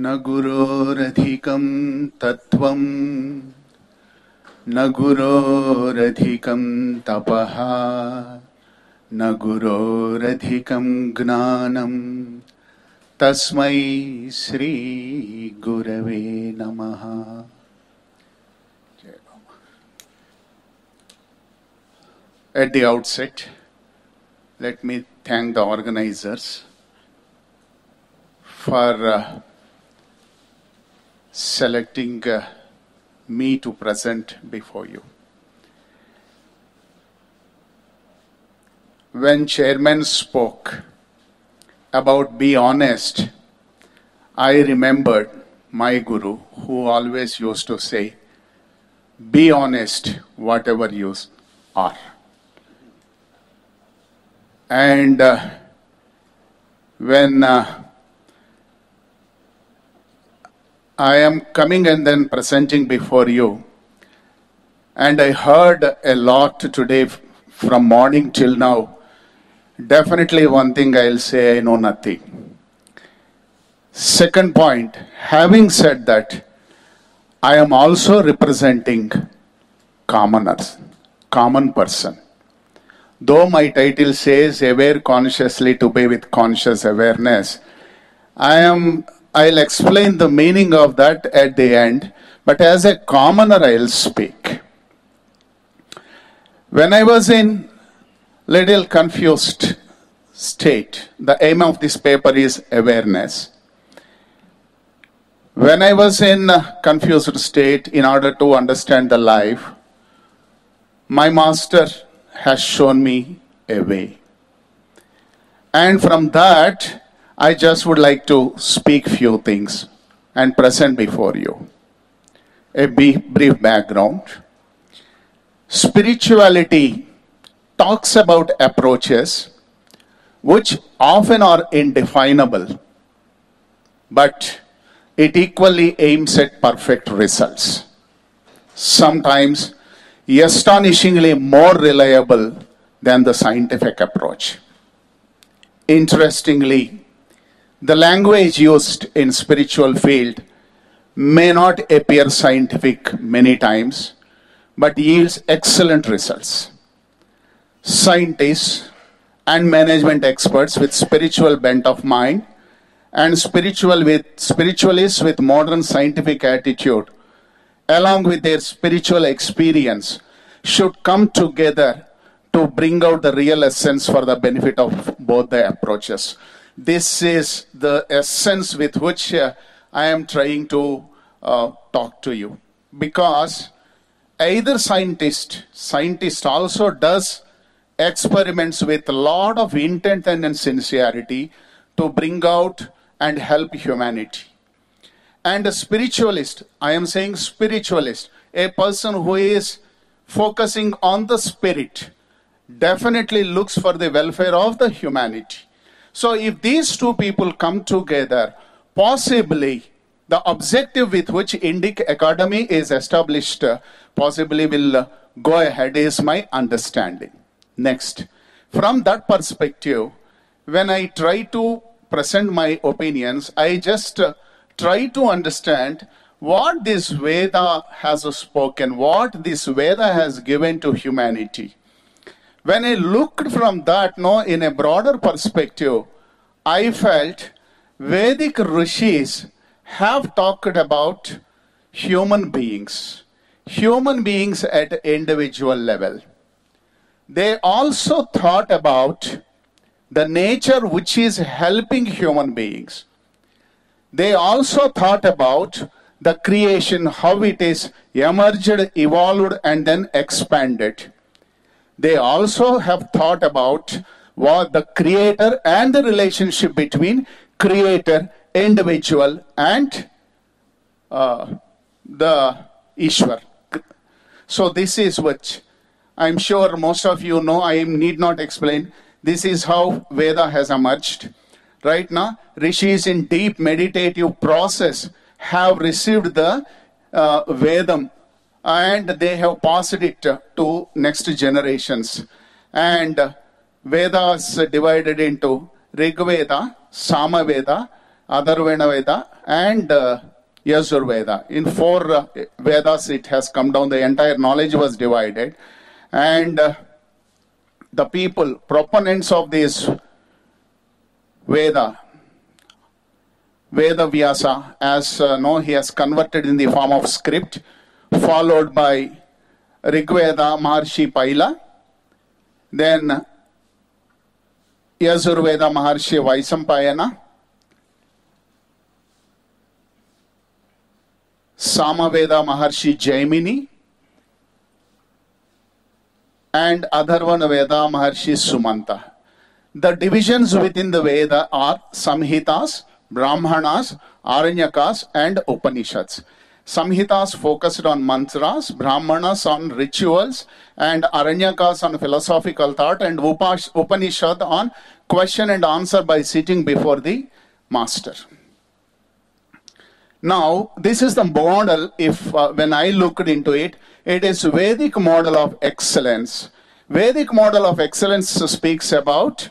न गुरोरधिकं तत्त्वम् न गुरोरधिकं तपः न गुरोरधिकं ज्ञानम् तस्मै श्रीगुरवे नमः। At the outset, let me thank the organizers for uh, selecting uh, me to present before you. When chairman spoke about be honest, I remembered my guru who always used to say, be honest whatever you are. And uh, when uh, I am coming and then presenting before you, and I heard a lot today from morning till now, definitely one thing I'll say I know nothing. Second point, having said that, I am also representing commoners, common person. Though my title says aware consciously to be with conscious awareness, I am I'll explain the meaning of that at the end, but as a commoner I'll speak. When I was in little confused state, the aim of this paper is awareness. When I was in confused state in order to understand the life, my master has shown me a way. And from that, I just would like to speak few things and present before you. A brief background. Spirituality talks about approaches which often are indefinable, but it equally aims at perfect results. Sometimes astonishingly more reliable than the scientific approach. Interestingly, the language used in spiritual field may not appear scientific many times, but yields excellent results. Scientists and management experts with spiritual bent of mind and spiritual with spiritualists with modern scientific attitude along with their spiritual experience should come together to bring out the real essence for the benefit of both the approaches this is the essence with which uh, i am trying to uh, talk to you. Because either scientist scientist also does experiments with a lot of intent and sincerity to bring out and help humanity. And a spiritualist i am saying spiritualist a person who is focusing on the spirit definitely looks for the welfare of the humanity so if these two people come together possibly the objective with which indic academy is established uh, possibly will uh, go ahead is my understanding next from that perspective when i try to present my opinions i just uh, try to understand what this Veda has spoken, what this Veda has given to humanity. When I looked from that, no, in a broader perspective, I felt Vedic rishis have talked about human beings, human beings at individual level. They also thought about the nature which is helping human beings they also thought about the creation, how it is emerged, evolved, and then expanded. They also have thought about what the creator and the relationship between creator, individual, and uh, the Ishwar. So this is what I'm sure most of you know. I need not explain. This is how Veda has emerged. Right now, rishis in deep meditative process have received the uh, Vedam and they have passed it to next generations. And Vedas divided into Rig Veda, Sama Veda, Atharvana Veda, and uh, Yajurveda. In four uh, Vedas, it has come down, the entire knowledge was divided. And uh, the people, proponents of this Veda, Veda Vyasa, as uh, no, he has converted in the form of script, followed by Rigveda Maharshi Paila, then Yajurveda Maharshi Vaisampayana, Samaveda Maharshi Jaimini, and Atharvana Veda Maharshi Sumanta. The divisions within the Veda are Samhitas, Brahmanas, Aranyakas, and Upanishads. Samhitas focused on mantras, Brahmanas on rituals, and Aranyakas on philosophical thought, and Upanishad on question and answer by sitting before the master. Now, this is the model, if uh, when I looked into it, it is Vedic model of excellence. Vedic model of excellence speaks about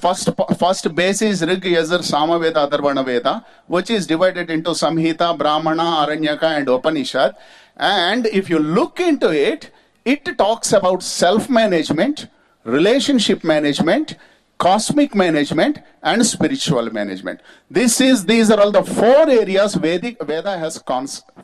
first first base is Rig, Yajur, Samaveda, Atharvana which is divided into Samhita, Brahmana, Aranyaka, and Upanishad. And if you look into it, it talks about self-management, relationship management, cosmic management, and spiritual management. This is these are all the four areas Vedic Veda has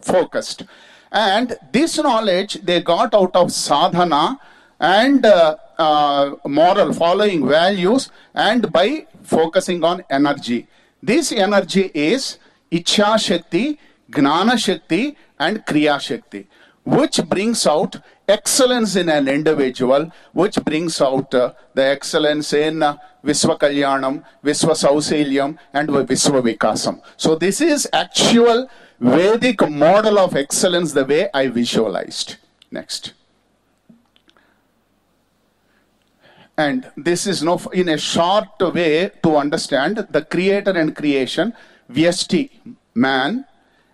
focused. And this knowledge they got out of sadhana and uh, uh, moral, following values, and by focusing on energy. This energy is Ichha Shakti, Gnana Shakti, and Kriya Shakti, which brings out excellence in an individual, which brings out uh, the excellence in uh, Visva Kalyanam, Visva Sauselyam, and Visva Vikasam. So, this is actual Vedic model of excellence the way I visualized. Next. And this is no, in a short way to understand the creator and creation, Vyasti, man,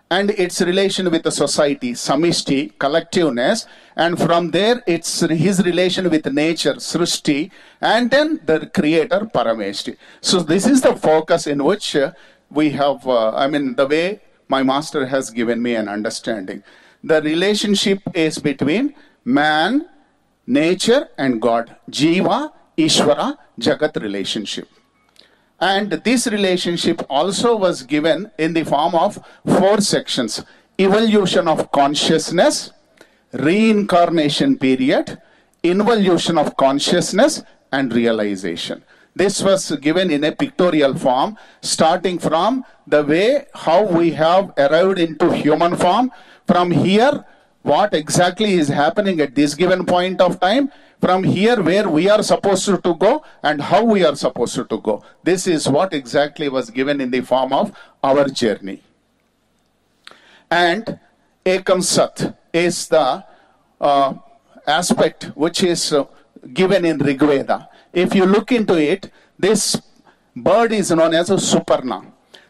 and its relation with the society, Samishti, collectiveness, and from there it's his relation with nature, Srishti, and then the creator, Parameshti. So this is the focus in which uh, we have, uh, I mean, the way my master has given me an understanding. The relationship is between man, nature, and God. Jiva, Ishvara, Jagat relationship. And this relationship also was given in the form of four sections evolution of consciousness, reincarnation period, involution of consciousness, and realization. This was given in a pictorial form, starting from the way how we have arrived into human form. From here, what exactly is happening at this given point of time, from here where we are supposed to go and how we are supposed to go. This is what exactly was given in the form of our journey. And Ekam Sat is the uh, aspect which is uh, given in Rigveda. If you look into it, this bird is known as a Suparna.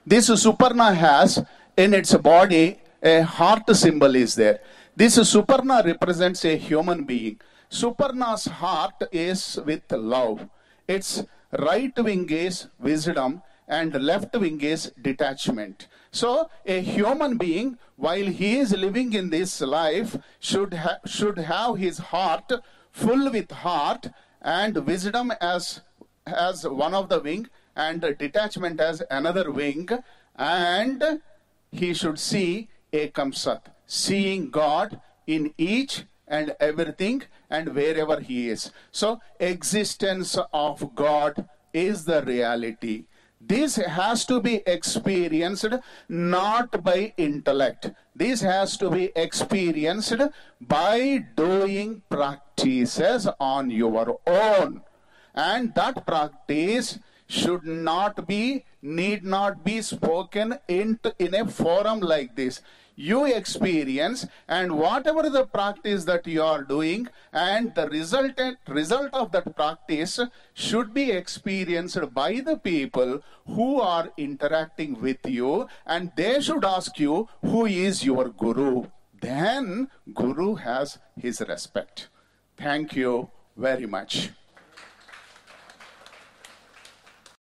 This Suparna has in its body a heart symbol is there. This Suparna represents a human being. Suparna's heart is with love. Its right wing is wisdom and left wing is detachment. So a human being, while he is living in this life, should, ha- should have his heart full with heart and wisdom as, as one of the wing and detachment as another wing and he should see Ekam Sat, seeing God in each and everything and wherever he is. So existence of god is the reality. This has to be experienced not by intellect. This has to be experienced by doing practices on your own. And that practice should not be need not be spoken in, in a forum like this you experience and whatever the practice that you are doing and the resultant result of that practice should be experienced by the people who are interacting with you and they should ask you who is your guru? Then guru has his respect. Thank you very much